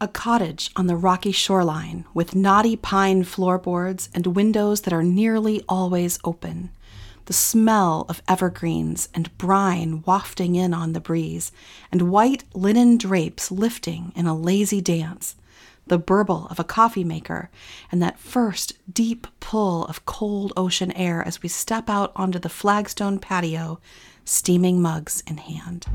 A cottage on the rocky shoreline with knotty pine floorboards and windows that are nearly always open. The smell of evergreens and brine wafting in on the breeze, and white linen drapes lifting in a lazy dance. The burble of a coffee maker, and that first deep pull of cold ocean air as we step out onto the flagstone patio, steaming mugs in hand.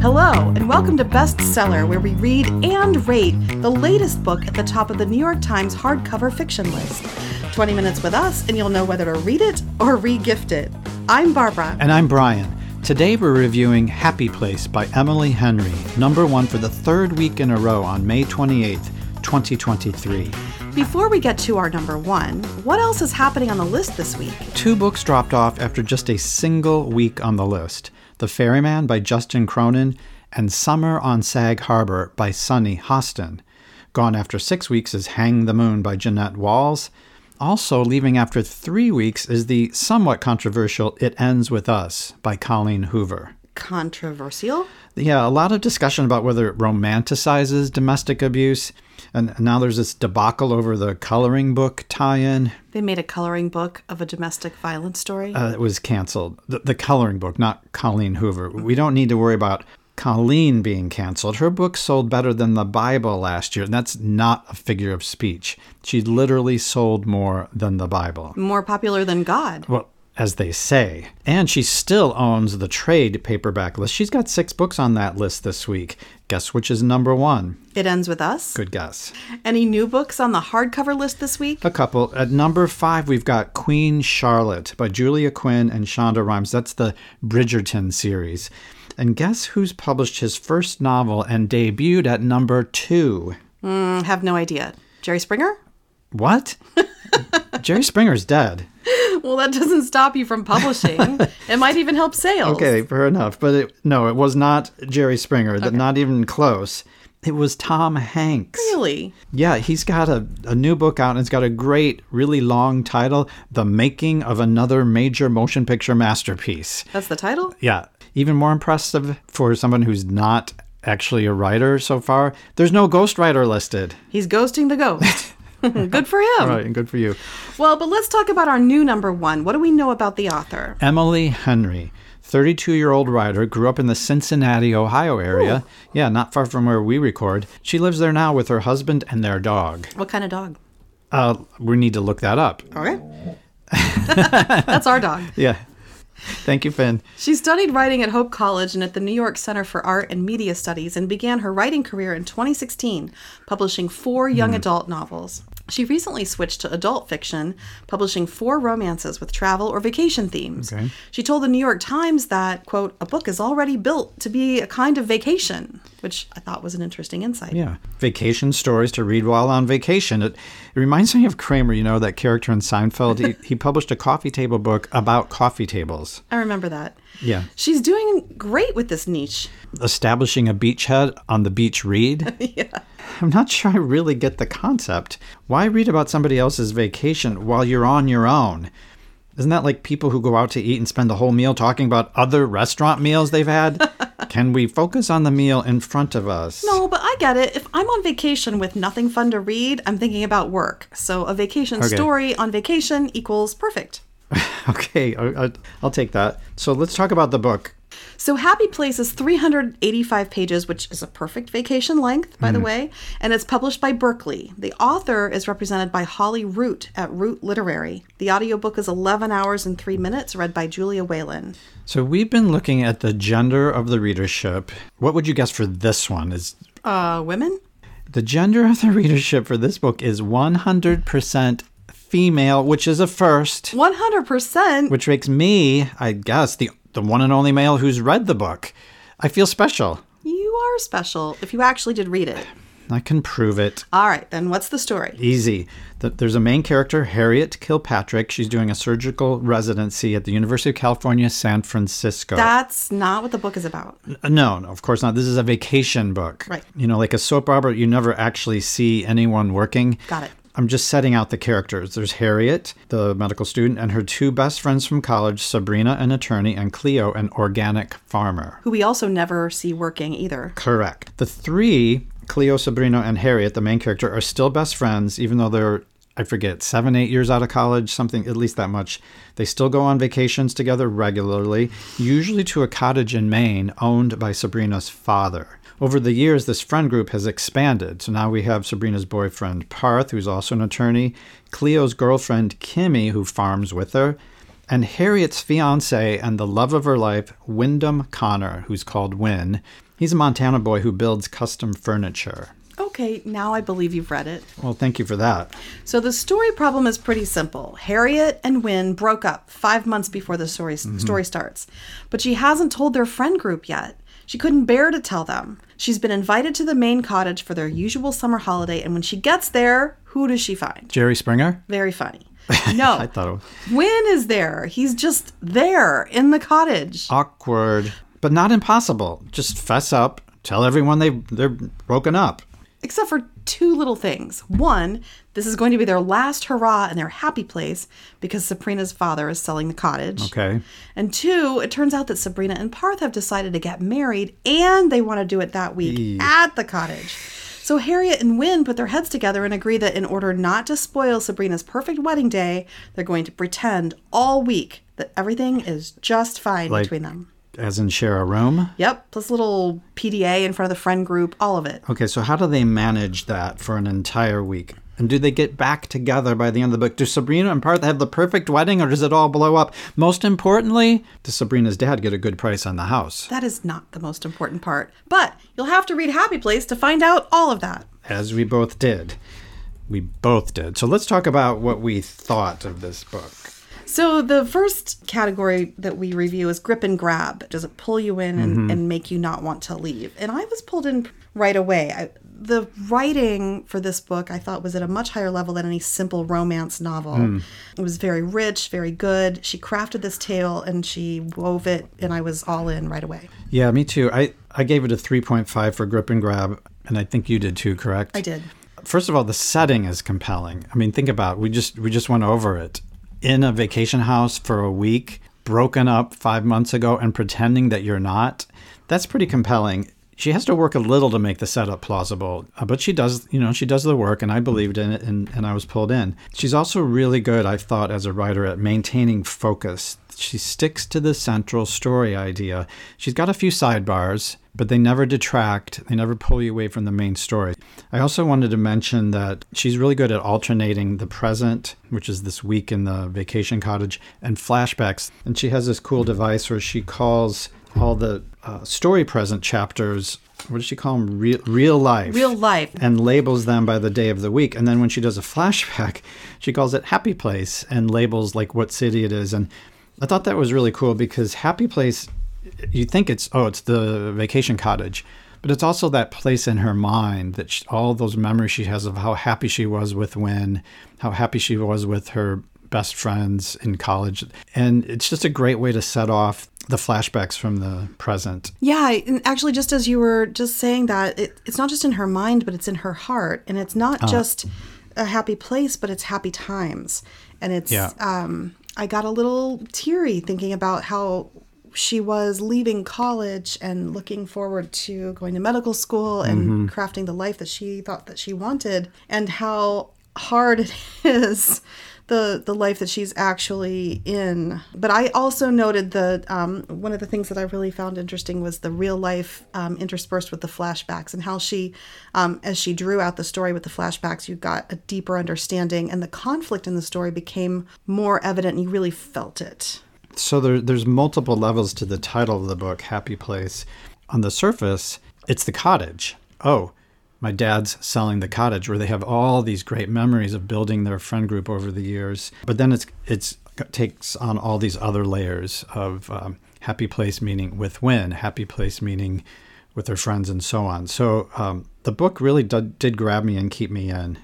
Hello, and welcome to Bestseller, where we read and rate the latest book at the top of the New York Times hardcover fiction list. 20 minutes with us, and you'll know whether to read it or re gift it. I'm Barbara. And I'm Brian. Today we're reviewing Happy Place by Emily Henry, number one for the third week in a row on May 28th, 2023. Before we get to our number one, what else is happening on the list this week? Two books dropped off after just a single week on the list The Ferryman by Justin Cronin and Summer on Sag Harbor by Sunny Hostin. Gone after six weeks is Hang the Moon by Jeannette Walls. Also, leaving after three weeks is the somewhat controversial It Ends With Us by Colleen Hoover. Controversial? Yeah, a lot of discussion about whether it romanticizes domestic abuse. And now there's this debacle over the coloring book tie in. They made a coloring book of a domestic violence story. Uh, it was canceled. The, the coloring book, not Colleen Hoover. We don't need to worry about Colleen being canceled. Her book sold better than the Bible last year, and that's not a figure of speech. She literally sold more than the Bible. More popular than God. Well, as they say. And she still owns the trade paperback list. She's got six books on that list this week. Guess which is number one? It ends with us. Good guess. Any new books on the hardcover list this week? A couple. At number five, we've got Queen Charlotte by Julia Quinn and Shonda Rhimes. That's the Bridgerton series. And guess who's published his first novel and debuted at number two? Mm, have no idea. Jerry Springer? What? Jerry Springer's dead. Well, that doesn't stop you from publishing. it might even help sales. Okay, fair enough. But it, no, it was not Jerry Springer. Okay. Not even close. It was Tom Hanks. Really? Yeah, he's got a, a new book out and it's got a great, really long title The Making of Another Major Motion Picture Masterpiece. That's the title? Yeah. Even more impressive for someone who's not actually a writer so far. There's no ghostwriter listed. He's ghosting the ghost. good for him. Right, and good for you. Well, but let's talk about our new number one. What do we know about the author? Emily Henry. 32 year old writer, grew up in the Cincinnati, Ohio area. Ooh. Yeah, not far from where we record. She lives there now with her husband and their dog. What kind of dog? Uh, we need to look that up. Okay. That's our dog. Yeah. Thank you, Finn. She studied writing at Hope College and at the New York Center for Art and Media Studies and began her writing career in 2016, publishing four young mm. adult novels. She recently switched to adult fiction, publishing four romances with travel or vacation themes. Okay. She told the New York Times that, quote, a book is already built to be a kind of vacation, which I thought was an interesting insight. Yeah. Vacation stories to read while on vacation. It, it reminds me of Kramer, you know, that character in Seinfeld. he, he published a coffee table book about coffee tables. I remember that. Yeah. She's doing great with this niche. Establishing a beachhead on the beach read. yeah. I'm not sure I really get the concept. Why read about somebody else's vacation while you're on your own? Isn't that like people who go out to eat and spend the whole meal talking about other restaurant meals they've had? Can we focus on the meal in front of us? No, but I get it. If I'm on vacation with nothing fun to read, I'm thinking about work. So a vacation okay. story on vacation equals perfect. okay, I'll, I'll take that. So let's talk about the book. So Happy Place is 385 pages, which is a perfect vacation length, by mm. the way, and it's published by Berkley. The author is represented by Holly Root at Root Literary. The audiobook is 11 hours and 3 minutes, read by Julia Whelan. So we've been looking at the gender of the readership. What would you guess for this one? Is uh women? The gender of the readership for this book is 100% female, which is a first. 100%. Which makes me, I guess, the the one and only male who's read the book. I feel special. You are special if you actually did read it. I can prove it. All right, then what's the story? Easy. There's a main character, Harriet Kilpatrick. She's doing a surgical residency at the University of California, San Francisco. That's not what the book is about. Uh, no, no, of course not. This is a vacation book. Right. You know, like a soap opera, you never actually see anyone working. Got it. I'm just setting out the characters. There's Harriet, the medical student, and her two best friends from college, Sabrina, an attorney, and Cleo, an organic farmer. Who we also never see working either. Correct. The three, Cleo, Sabrina, and Harriet, the main character, are still best friends, even though they're I forget, seven, eight years out of college, something, at least that much. They still go on vacations together regularly, usually to a cottage in Maine owned by Sabrina's father. Over the years, this friend group has expanded. So now we have Sabrina's boyfriend, Parth, who's also an attorney, Cleo's girlfriend, Kimmy, who farms with her, and Harriet's fiance and the love of her life, Wyndham Connor, who's called Wyn. He's a Montana boy who builds custom furniture. Okay, now I believe you've read it. Well, thank you for that. So the story problem is pretty simple. Harriet and Wyn broke up five months before the story, Mm-hmm. story starts, but she hasn't told their friend group yet. She couldn't bear to tell them. She's been invited to the main cottage for their usual summer holiday, and when she gets there, who does she find? Jerry Springer? Very funny. No, I thought it was Wyn is there. He's just there in the cottage. awkward, but not impossible. Just fess up, tell everyone they they're broken up. Except for two little things. One, this is going to be their last hurrah in their happy place because Sabrina's father is selling the cottage. Okay. And two, it turns out that Sabrina and Parth have decided to get married and they want to do it that week Eee. at the cottage. So Harriet and Wyn put their heads together and agree that in order not to spoil Sabrina's perfect wedding day, they're going to pretend all week that everything is just fine Like- between them. As in share a room. Yep, plus little PDA in front of the friend group, all of it. Okay, so how do they manage that for an entire week? And do they get back together by the end of the book? Do Sabrina and Parth have the perfect wedding or does it all blow up? Most importantly, does Sabrina's dad get a good price on the house? That is not the most important part. But you'll have to read Happy Place to find out all of that. As we both did. We both did. So let's talk about what we thought of this book. So the first category that we review is grip and grab. Does it pull you in and, mm-hmm. and make you not want to leave? And I was pulled in right away. I, the writing for this book I thought was at a much higher level than any simple romance novel. Hmm. It was very rich, very good. She crafted this tale and she wove it, and I was all in right away. Yeah, me too. I, I gave it a 3.5 for grip and grab, and I think you did too, correct? I did. First of all, the setting is compelling. I mean, think about it. we just we just went over it in a vacation house for a week, broken up 5 months ago and pretending that you're not. That's pretty compelling. She has to work a little to make the setup plausible, uh, but she does, you know, she does the work and I believed in it and, and I was pulled in. She's also really good, I thought, as a writer at maintaining focus. She sticks to the central story idea. She's got a few sidebars, but they never detract, they never pull you away from the main story. I also wanted to mention that she's really good at alternating the present, which is this week in the vacation cottage, and flashbacks. And she has this cool device where she calls all the uh, story present chapters, what does she call them? Real, real life. Real life. And labels them by the day of the week. And then when she does a flashback, she calls it Happy Place and labels like what city it is. And I thought that was really cool because Happy Place, you think it's, oh, it's the vacation cottage. But it's also that place in her mind that she, all those memories she has of how happy she was with Wyn, how happy she was with her best friends in college. And it's just a great way to set off the flashbacks from the present. Yeah, and actually, just as you were just saying that, it, it's not just in her mind, but it's in her heart, and it's not just a happy place, but it's happy times, and it's. Yeah. Um, I got a little teary thinking about how she was leaving college and looking forward to going to medical school and crafting the life that she thought that she wanted, and how hard it is the the life that she's actually in. But I also noted the um, one of the things that I really found interesting was the real life um, interspersed with the flashbacks and how she, um, as she drew out the story with the flashbacks, you got a deeper understanding and the conflict in the story became more evident and you really felt it. So there, there's multiple levels to the title of the book, Happy Place. On the surface, it's the cottage. Oh, my dad's selling the cottage, where they have all these great memories of building their friend group over the years. But then it's it's takes on all these other layers of um, happy place meaning with Wyn, happy place meaning with their friends, and so on. So um, the book really did, did grab me and keep me in.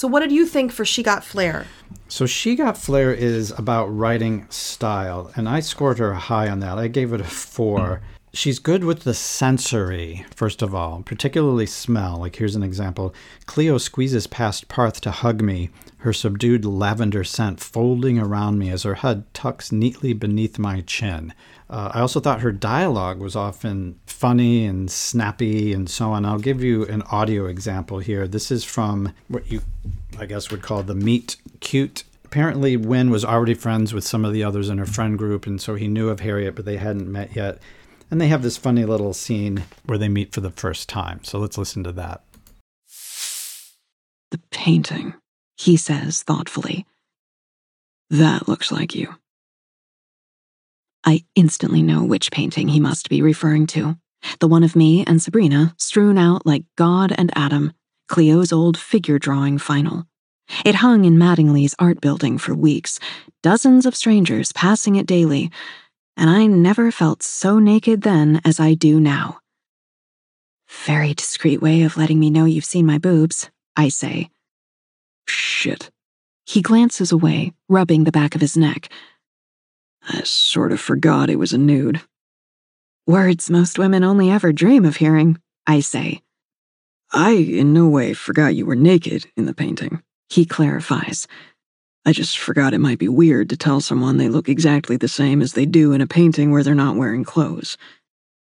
So what did you think for She Got Flair? So She Got Flair is about writing style, and I scored her high on that. I gave it a four. She's good with the sensory, first of all, particularly smell. Like here's an example Cleo squeezes past Parth to hug me, her subdued lavender scent folding around me as her head tucks neatly beneath my chin. Uh, I also thought her dialogue was often funny and snappy and so on. I'll give you an audio example here. This is from what you, I guess, would call the Meet Cute apparently Win was already friends with some of the others in her friend group, and so he knew of Harriet, but they hadn't met yet. And they have this funny little scene where they meet for the first time. So let's listen to that. The painting, he says thoughtfully. That looks like you. I instantly know which painting he must be referring to. The one of me and Sabrina strewn out like God and Adam, Cleo's old figure drawing final. It hung in Mattingly's art building for weeks, dozens of strangers passing it daily, and I never felt so naked then as I do now. Very discreet way of letting me know you've seen my boobs, I say. Shit. He glances away, rubbing the back of his neck. I sort of forgot it was a nude. Words most women only ever dream of hearing, I say. I in no way forgot you were naked in the painting, he clarifies. I just forgot it might be weird to tell someone they look exactly the same as they do in a painting where they're not wearing clothes.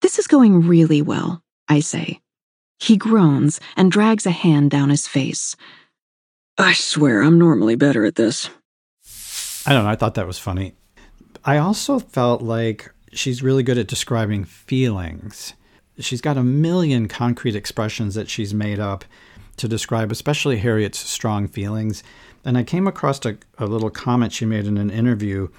This is going really well, I say. He groans and drags a hand down his face. I swear I'm normally better at this. I don't know. I thought that was funny. I also felt like she's really good at describing feelings. She's got a million concrete expressions that she's made up to describe, especially Harriet's strong feelings. And I came across a, a little comment she made in an interview.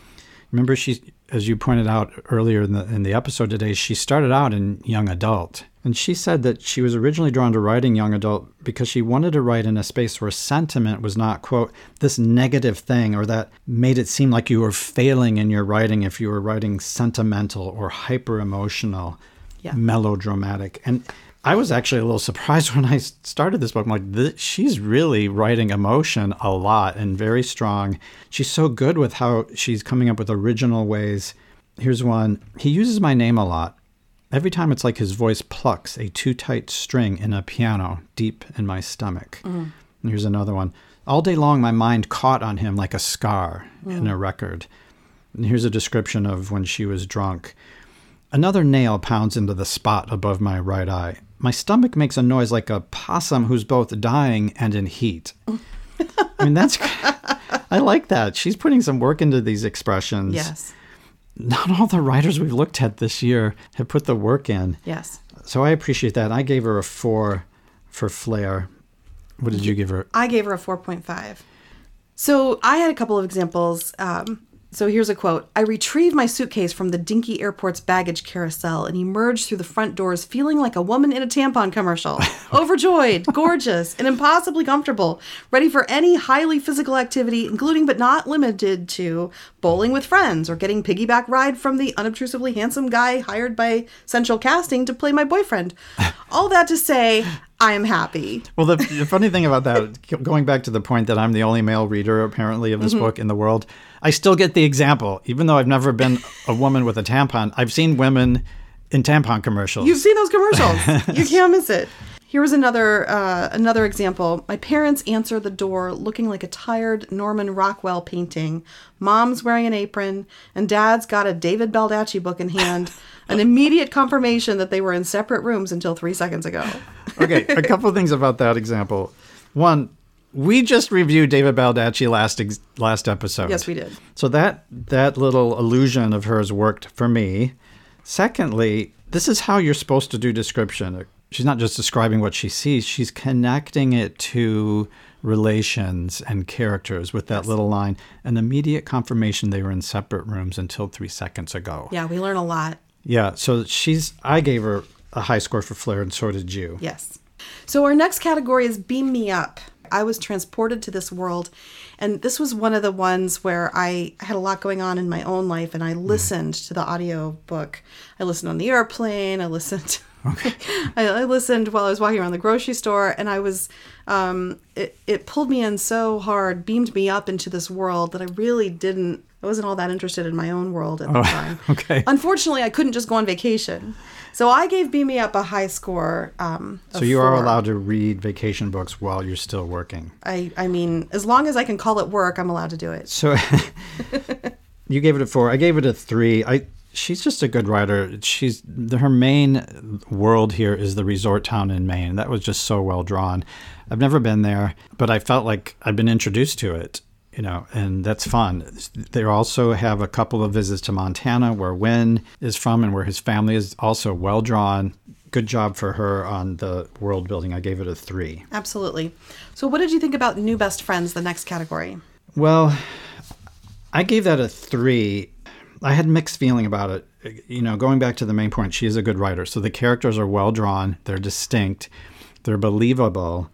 Remember, she, as you pointed out earlier in the in the episode today, she started out in young adult, and she said that she was originally drawn to writing young adult because she wanted to write in a space where sentiment was not quote this negative thing or that made it seem like you were failing in your writing if you were writing sentimental or hyper emotional, yeah. melodramatic, and I was actually a little surprised when I started this book. I'm like, she's really writing emotion a lot and very strong. She's so good with how she's coming up with original ways. Here's one. He uses my name a lot. Every time it's like his voice plucks a too tight string in a piano deep in my stomach. Mm. here's another one. All day long, my mind caught on him like a scar mm. in a record. And here's a description of when she was drunk. Another nail pounds into the spot above my right eye my stomach makes a noise like a possum who's both dying and in heat. I mean, that's, I like that. She's putting some work into these expressions. Yes. Not all the writers we've looked at this year have put the work in. Yes. So I appreciate that. I gave her a four for flair. What did you give her? I gave her a 4.5. So I had a couple of examples. Um, so here's a quote I retrieved my suitcase from the dinky airport's baggage carousel and emerged through the front doors feeling like a woman in a tampon commercial. Overjoyed, gorgeous, and impossibly comfortable, ready for any highly physical activity, including but not limited to bowling with friends or getting piggyback ride from the unobtrusively handsome guy hired by Central Casting to play my boyfriend. All that to say, I am happy. Well, the, the, funny thing about that, going back to the point that I'm the only male reader apparently of this mm-hmm. book in the world, I still get the example, even though I've never been a woman with a tampon. I've seen women in tampon commercials. You've seen those commercials. you can't miss it. Here was another uh, another example. My parents answer the door looking like a tired Norman Rockwell painting. Mom's wearing an apron, and Dad's got a David Baldacci book in hand. An immediate confirmation that they were in separate rooms until three seconds ago. okay, a couple things about that example. One, we just reviewed David Baldacci last ex- last episode. Yes, we did. So that that little illusion of hers worked for me. Secondly, this is how you're supposed to do description. She's not just describing what she sees; she's connecting it to relations and characters with that yes. little line. An immediate confirmation they were in separate rooms until three seconds ago. Yeah, we learn a lot. Yeah, so she's. I gave her a high score for Flair, and so did you. Yes. So our next category is Beam Me Up. I was transported to this world. And this was one of the ones where I had a lot going on in my own life and I mm. listened to the audio book. I listened on the airplane, I listened Okay. I, I, listened while I was walking around the grocery store, and I was, um, it, it pulled me in so hard, beamed me up into this world that I really didn't I wasn't all that interested in my own world at the time. okay. Unfortunately, I couldn't just go on vacation. So I gave Beam Me Up a high score. Um, So you are allowed to read vacation books while you're still working. I, I mean, as long as I can call it work, I'm allowed to do it. So you gave it a four. I gave it a three. I she's just a good writer. She's her main world here is the resort town in Maine. That was just so well drawn. I've never been there, but I felt like I've been introduced to it. You know, and that's fun. They also have a couple of visits to Montana, where Wyn is from, and where his family is also well drawn. Good job for her on the world building. I gave it a three. Absolutely. So, what did you think about New Best Friends, the next category? Well, I gave that a three. I had mixed feeling about it. You know, going back to the main point, she is a good writer. So the characters are well drawn, they're distinct, they're believable,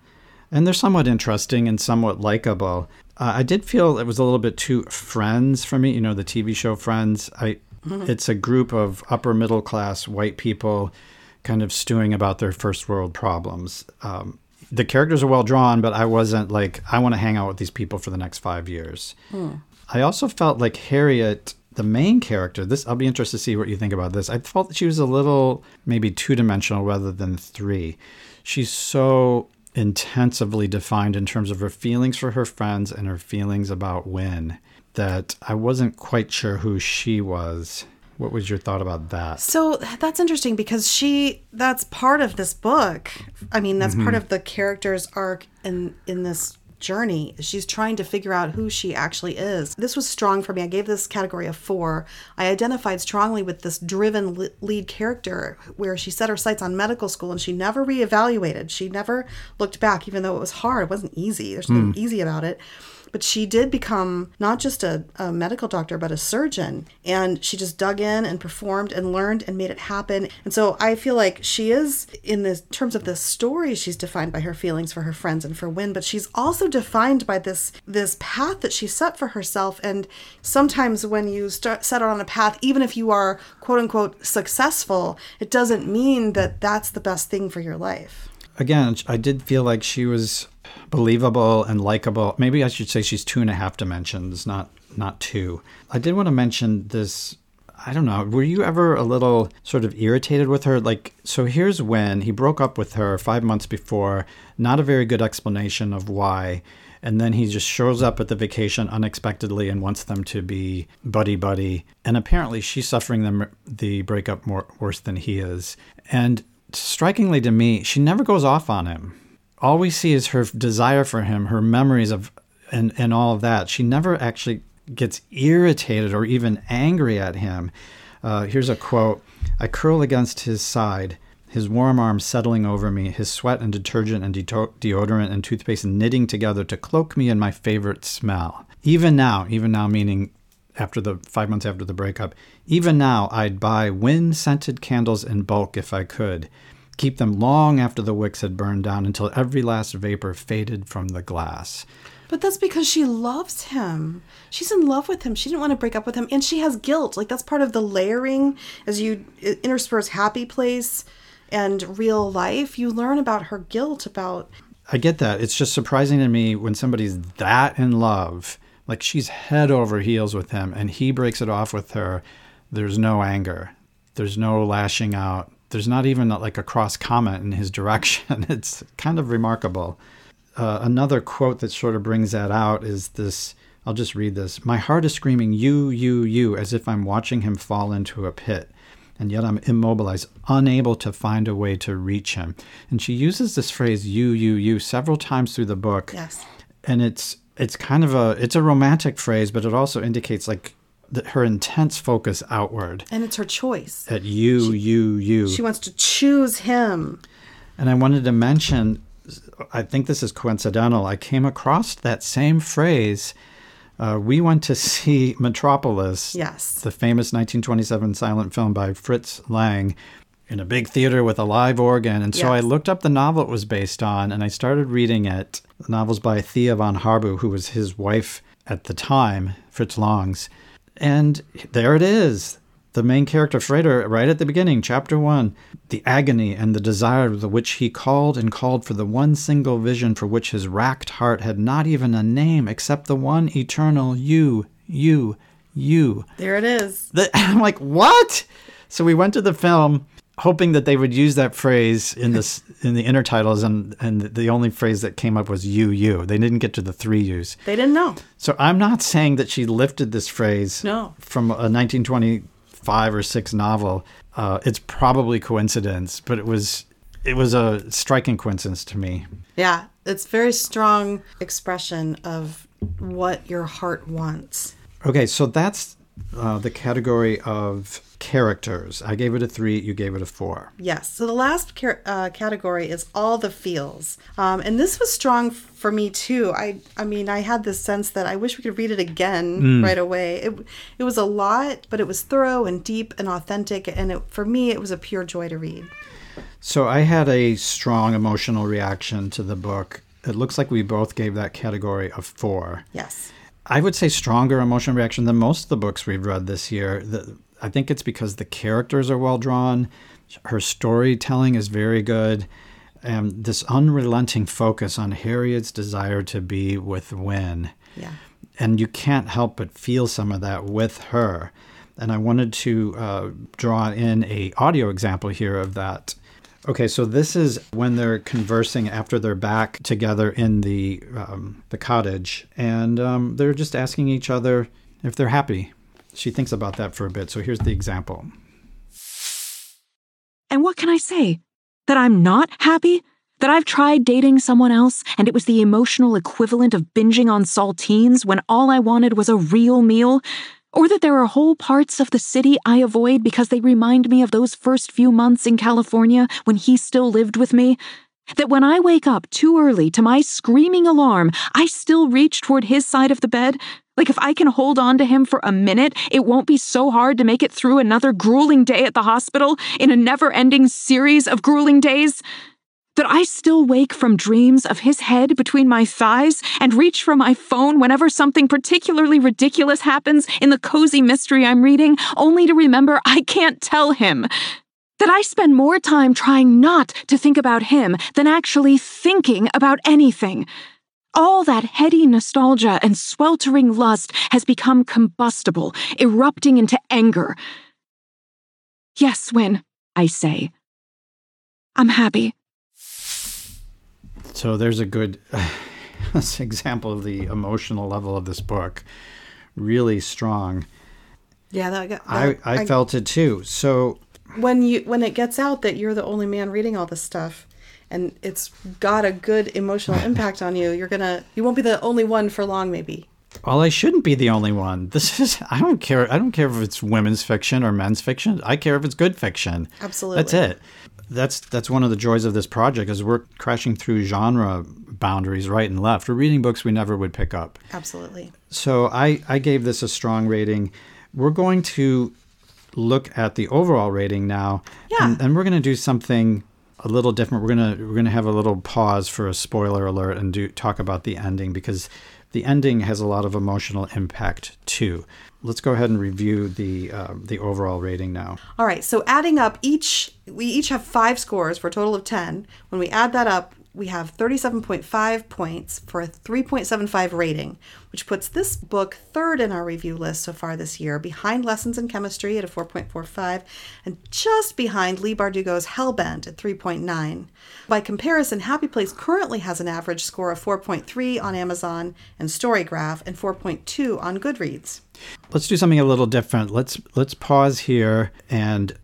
and they're somewhat interesting and somewhat likable. Uh, I did feel it was a little bit too Friends for me. You know, the TV show Friends. I, it's a group of upper middle class white people, kind of stewing about their first world problems. Um, the characters are well drawn, but I wasn't like I want to hang out with these people for the next five years. I also felt like Harriet, the main character. This I'll be interested to see what you think about this. I felt that she was a little maybe two dimensional rather than three. She's so intensively defined in terms of her feelings for her friends and her feelings about Win that I wasn't quite sure who she was. What was your thought about that? So that's interesting because she that's part of this book. I mean, that's part mm-hmm. of the character's arc in in this journey. She's trying to figure out who she actually is. This was strong for me. I gave this category a 4. I identified strongly with this driven lead character where she set her sights on medical school and she never reevaluated. She never looked back even though it was hard. It wasn't easy. There's nothing hmm. easy about it but she did become not just a, a, medical doctor but a surgeon. And she just dug in and performed and learned and made it happen. And so i feel like she is in the terms of the story she's defined by her feelings for her friends and for Wyn but she's also defined by this this path that she set for herself. And sometimes when you start set out on a path even if you are quote unquote successful it doesn't mean that that's the best thing for your life. Again, I did feel like she was believable and likable. Maybe I should say she's two and a half dimensions, not not two. I did want to mention this. I don't know. Were you ever a little sort of irritated with her? Like, so here's when he broke up with her five months before. Not a very good explanation of why. And then he just shows up at the vacation unexpectedly and wants them to be buddy buddy. And apparently she's suffering the, the breakup more worse than he is. And strikingly to me, she never goes off on him all we see is her desire for him, her memories of, and, and all of that. She never actually gets irritated or even angry at him. Uh, here's a quote I curl against his side, his warm arms settling over me, his sweat and detergent and de- deodorant and toothpaste knitting together to cloak me in my favorite smell. Even now, even now, meaning after the five months after the breakup, even now, I'd buy Wyn scented candles in bulk if I could keep them long after the wicks had burned down until every last vapor faded from the glass. But that's because she loves him. She's in love with him. She didn't want to break up with him. And she has guilt. Like, that's part of the layering as you intersperse happy place and real life. You learn about her guilt about. I get that. It's just surprising to me when somebody's that in love, like she's head over heels with him, and he breaks it off with her. There's no anger, there's no lashing out, there's not even like a cross comment in his direction. It's kind of remarkable. Uh, another quote that sort of brings that out is this. I'll just read this. My heart is screaming, you, you, you, as if I'm watching him fall into a pit. And yet I'm immobilized, unable to find a way to reach him. And she uses this phrase, you, you, you, several times through the book. Yes. And it's it's kind of a it's a romantic phrase, but it also indicates like her intense focus outward. And it's her choice. At you, she, you, you. She wants to choose him. And I wanted to mention, I think this is coincidental. I came across that same phrase. Uh, we went to see Metropolis, yes, the famous 1927 silent film by Fritz Lang, in a big theater with a live organ. And so yes. I looked up the novel it was based on, and I started reading it. The novel's by Thea von Harbou, who was his wife at the time, Fritz Lang's. And there it is. The main character, Freder, right at the beginning, chapter one, the agony and the desire with which he called and called for the one single vision for which his racked heart had not even a name except the one eternal you, you, you. There it is. The, I'm like, what? So we went to the film hoping that they would use that phrase in this in the intertitles and and the only phrase that came up was you you they didn't get to the three u's They didn't know. so i'm not saying that she lifted this phrase No. from a 1925 or 6 novel uh, it's probably coincidence but it was it was a striking coincidence to me Yeah, it's very strong expression of what your heart wants. okay so that's uh, the category of characters i gave it a three you gave it a four Yes. So the last ca- uh, category is all the feels, um, and this was strong for me too. I, I mean, I had this sense that I wish we could read it again right away. It, it was a lot, but it was thorough and deep and authentic, and it, for me, it was a pure joy to read. So I had a strong emotional reaction to the book. It looks like we both gave that category a four. Yes. I would say stronger emotional reaction than most of the books we've read this year. The, I think it's because the characters are well drawn, her storytelling is very good, and this unrelenting focus on Harriet's desire to be with Wyn. Yeah. And you can't help but feel some of that with her. And I wanted to uh, draw in a audio example here of that. Okay, so this is when they're conversing after they're back together in the um, the cottage, and um, they're just asking each other if they're happy. She thinks about that for a bit. So here's the example. And what can I say? That I'm not happy? That I've tried dating someone else and it was the emotional equivalent of binging on saltines when all I wanted was a real meal? Or that there are whole parts of the city I avoid because they remind me of those first few months in California when he still lived with me? That when I wake up too early to my screaming alarm, I still reach toward his side of the bed? Like if I can hold on to him for a minute, it won't be so hard to make it through another grueling day at the hospital in a never ending series of grueling days? That I still wake from dreams of his head between my thighs and reach for my phone whenever something particularly ridiculous happens in the cozy mystery I'm reading, only to remember I can't tell him. That I spend more time trying not to think about him than actually thinking about anything. All that heady nostalgia and sweltering lust has become combustible, erupting into anger. Yes, Wyn, I say. I'm happy. So there's a good example of the emotional level of this book. Really strong. Yeah, that got. I, that- I felt it too. So when you when it gets out that you're the only man reading all this stuff and it's got a good emotional impact on you you're gonna you won't be the only one for long maybe Well, I shouldn't be the only one. This is I don't care I don't care if it's women's fiction or men's fiction. I care if it's good fiction. Absolutely. That's it. That's that's one of the joys of this project is we're crashing through genre boundaries right and left. We're reading books we never would pick up. absolutely So I, I gave this a strong rating. We're going to look at the overall rating now. Yeah. And, and we're going to do something a little different. We're to we're to have a little pause for a spoiler alert and do talk about the ending because the ending has a lot of emotional impact too. Let's go ahead and review the uh, the overall rating now. all right so adding up each we each have five scores for a total of 10 when we add that up we have 37.5 points for a 3.75 rating, which puts this book third in our review list so far this year, behind Lessons in Chemistry at a 4.45, and just behind Leigh Bardugo's Hellbent at 3.9. By comparison, Happy Place currently has an average score of 4.3 on Amazon and Storygraph and 4.2 on Goodreads. Let's do something a little different. Let's let's pause here and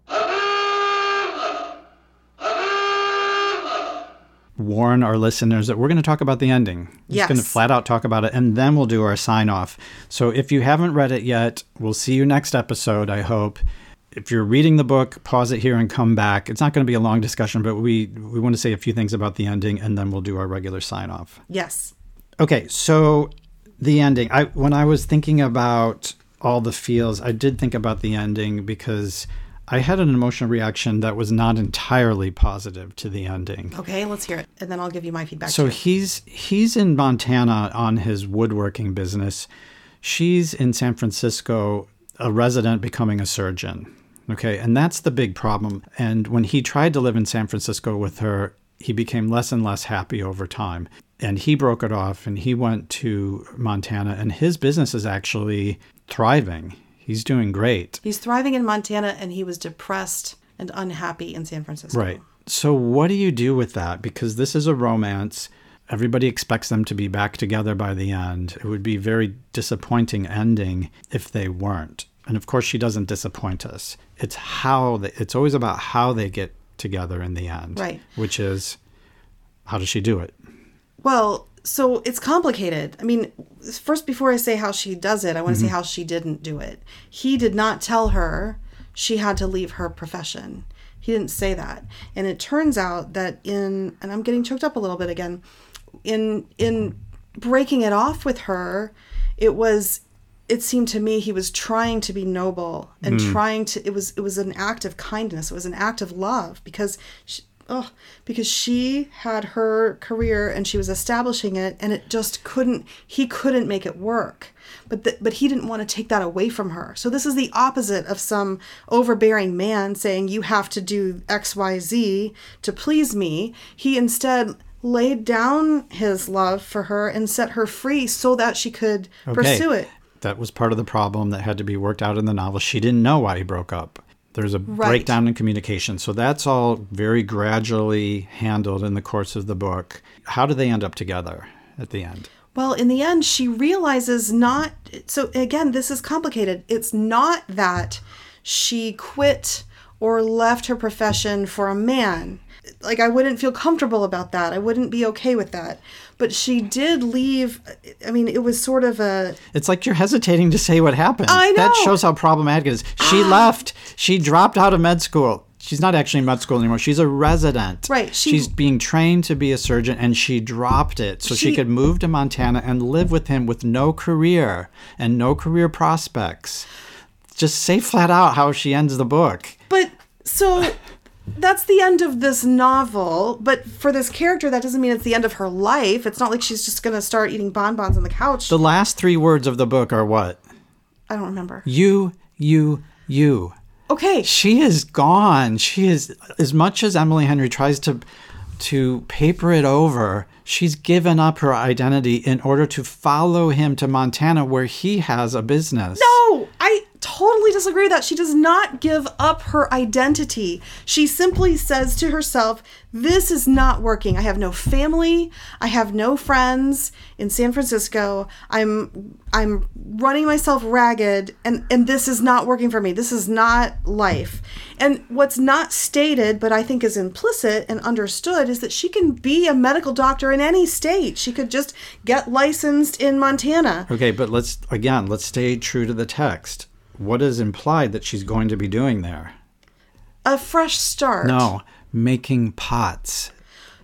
warn our listeners that we're going to talk about the ending. We're just going to flat out talk about it and then we'll do our sign off. So if you haven't read it yet, we'll see you next episode, I hope. If you're reading the book, pause it here and come back. It's not going to be a long discussion, but we we want to say a few things about the ending and then we'll do our regular sign off. Yes. Okay, so the ending. I when I was thinking about all the feels, I did think about the ending because I had an emotional reaction that was not entirely positive to the ending. Okay, let's hear it, and then I'll give you my feedback. So too. he's he's in Montana on his woodworking business. She's in San Francisco, a resident becoming a surgeon. Okay, and that's the big problem. And when he tried to live in San Francisco with her, he became less and less happy over time. And he broke it off and he went to Montana and his business is actually thriving. He's doing great. He's thriving in Montana and he was depressed and unhappy in San Francisco. Right. So, what do you do with that? Because this is a romance. Everybody expects them to be back together by the end. It would be very disappointing ending if they weren't. And of course, she doesn't disappoint us. It's how they, it's always about how they get together in the end. Right. Which is how does she do it? Well, so it's complicated. I mean, first, before I say how she does it, I want to say mm-hmm. how she didn't do it. He did not tell her she had to leave her profession. He didn't say that. And it turns out that in, and I'm getting choked up a little bit again, in in breaking it off with her, it was it seemed to me he was trying to be noble and mm. trying to it was it was an act of kindness it was an act of love because she, oh because she had her career and she was establishing it and it just couldn't he couldn't make it work. But th- but he didn't want to take that away from her. So this is the opposite of some overbearing man saying you have to do xyz to please me. He instead laid down his love for her and set her free so that she could pursue it. That was part of the problem that had to be worked out in the novel. She didn't know why he broke up. There's a breakdown in communication. So that's all very gradually handled in the course of the book. How do they end up together at the end? Well, in the end, she realizes not. So, again, this is complicated. It's not that she quit or left her profession for a man. Like, I wouldn't feel comfortable about that. I wouldn't be okay with that. But she did leave. I mean, it was sort of a. It's like you're hesitating to say what happened. I That know. Ah. shows how problematic it is. She left. She dropped out of med school. She's not actually in med school anymore. She's a resident. Right, she- She's being trained to be a surgeon and she dropped it so she, She- could move to Montana and live with him with no career and no career prospects. Just say flat out how she ends the book. But so that's the end of this novel. But for this character, that doesn't mean it's the end of her life. It's not like she's just going to start eating bonbons on the couch. The last three words of the book are what? I don't remember. You, you, you. Okay. She is gone. She is as much as Emily Henry tries to to paper it over, she's given up her identity in order to follow him to Montana where he has a business. No, totally disagree with that. She does not give up her identity. She simply says to herself, This is not working. I have no family. I have no friends in San Francisco. I'm I'm running myself ragged and, and this is not working for me. This is not life. And what's not stated, but I think is implicit and understood, is that she can be a medical doctor in any state. She could just get licensed in Montana. Okay, but let's again, let's stay true to the text. What is implied that she's going to be doing there? A fresh start. No, making pots.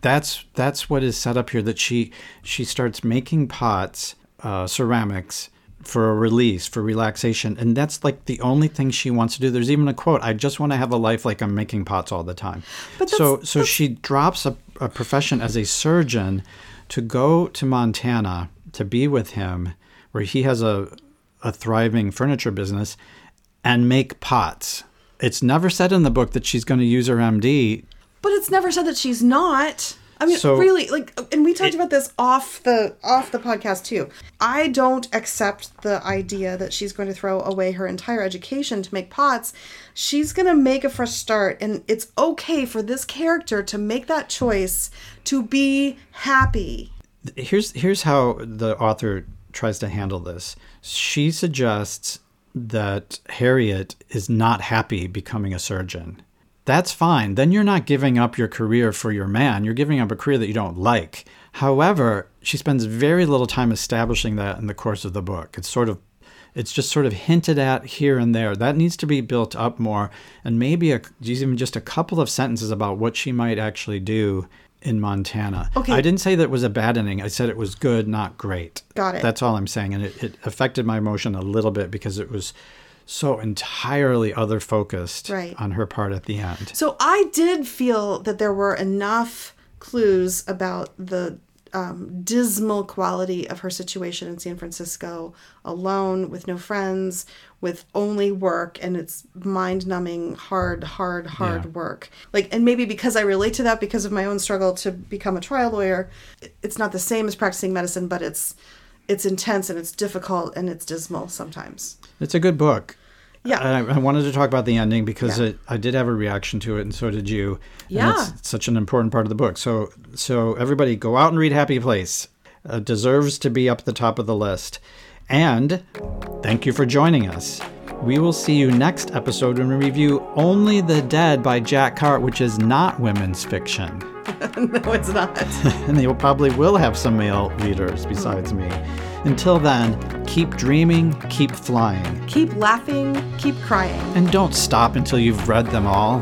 That's that's what is set up here. That she she starts making pots, uh, ceramics for a release, for relaxation, and that's like the only thing she wants to do. There's even a quote: "I just want to have a life like I'm making pots all the time." But so that's- so she drops a, a profession as a surgeon to go to Montana to be with him, where he has a a thriving furniture business, and make pots. It's never said in the book that she's going to use her MD But it's never said that she's not. I mean, So- really, like, and we talked about this off the off the podcast too. I don't accept the idea that she's going to throw away her entire education to make pots. She's going to make a fresh start, and it's okay for this character to make that choice to be happy. here's here's how the author tries to handle this. She suggests that Harriet is not happy becoming a surgeon. That's fine. Then you're not giving up your career for your man. You're giving up a career that you don't like. However, she spends very little time establishing that in the course of the book. It's sort of it's just sort of hinted at here and there. That needs to be built up more, and maybe a, even just a couple of sentences about what she might actually do in Montana. Okay. I didn't say that it was a bad ending. I said it was good, not great. Got it. That's all I'm saying, and it, it affected my emotion a little bit because it was so entirely other focused Right. on her part at the end. So I did feel that there were enough clues about the um, dismal quality of her situation in San Francisco, alone, with no friends, with only work, and it's mind numbing, hard, hard, hard Yeah. work. Like, and maybe because I relate to that because of my own struggle to become a trial lawyer, it's not the same as practicing medicine, but it's it's intense and it's difficult and it's dismal sometimes. It's a good book. Yeah. I, I wanted to talk about the ending because Yeah. it, I did have a reaction to it, and so did you. And Yeah. it's such an important part of the book. So, so everybody, go out and read Happy Place. Uh, deserves to be up at the top of the list. And thank you for joining us. We will see you next episode when we review Only the Dead by Jack Carr, which is not women's fiction. no, it's not. and they will probably will have some male readers besides me. Until then, keep dreaming, keep flying, keep laughing, keep crying. and don't stop until you've read them all.